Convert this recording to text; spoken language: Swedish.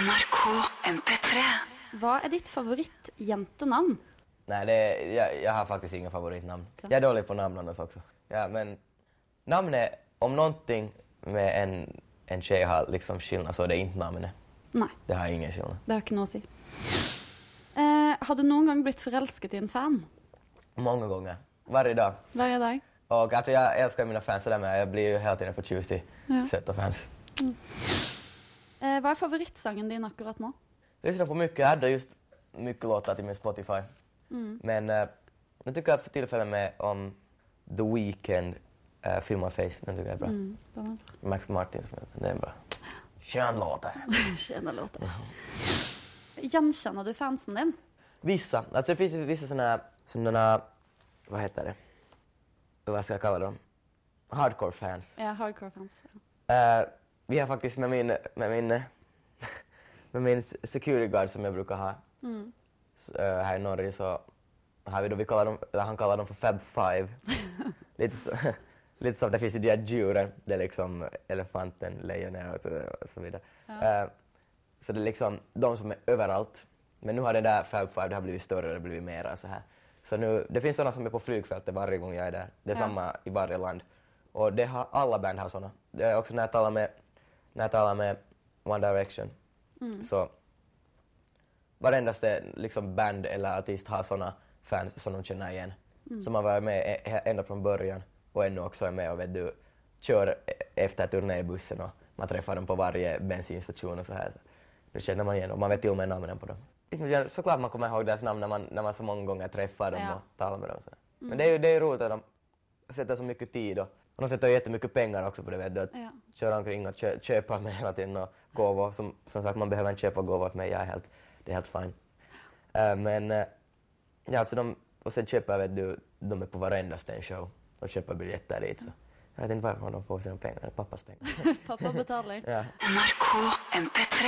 NRK MP3. Vad är ditt favoritjentenamn? Nej, det, jag, jag har faktiskt inga favoritnamn. Jag är dålig på namn annars också. Ja, men namnet, om någonting med en, en tjej har liksom skillnad så är det inte namnet. Nej, Det har ingen skillnad. det har ikke noe. Eh, har du noen gang blitt forelsket i en fan? Många gånger. Varje dag. Varje dag? Och alltså jag älskar mina fans sådär men jag blir ju hela tiden förtjust i Ja. söta fans. Eh, vad är favoritsangen din akkurat nu? Jag lyssnar på mycket, jag hade just mycket låtar till min Spotify. Men uh, nu tycker jag för tillfället med om The Weeknd, uh, Feel My Face, den tycker jag är bra. Mm, bra. Max Martin, den är bra. Skön låt. Tjena låten. Gjenkjenner du fansen din? Vissa, alltså det finns vissa sådana, sådana, vad heter det? Vad ska jag kalla dem? Hardcore fans. Ja, hardcore fans. Eh, vi har faktiskt med min, med min, med min security guard som jag brukar ha s- eh, här i Norge så har vi då, vi kallar dem, han kallar dem för Fab Five. lite, så, lite som det finns i de här djuren, det är liksom elefanten, lejonet och så, och så vidare. Eh, så det är liksom de som är överallt. Men nu har den där Fab Five det har blivit större det har blivit mera så här. Så nu, det finns sådana som är på flygfältet varje gång jag är där. Det är Ja. samma i varje land. Och det har, alla band har såna. Det är också när jag talar med, när jag talar med One Direction. Så varendaste liksom band eller artist har såna fans som de känner igen. Som har varit med e- ända från början och ännu också är med och vet du, kör e- efter turnébussen och man träffar dem på varje bensinstation och så här. Nu känner man igen och man vet till och med namnen på dem. Såklart man kommer ihåg deras namn när man, när man så många gånger träffar dem Ja. och talar med dem. Så. Men det är ju det är roligt att de sätter så mycket tid och, de sätter ju jättemycket pengar också på det. Vet du, att Ja. köra omkring och kö, köpa mig hela tiden och gåvor. Som, som sagt, man behöver inte köpa gåvor åt mig, jag är helt, det är helt fine. Eh, men uh, ja, alltså de, och sen köper vet du, de är på varenda show och köper biljetter dit. Så. Jag vet inte varifrån de får sina pengar, det är pappas pengar. Pappa betaler. ja. NRK MP3.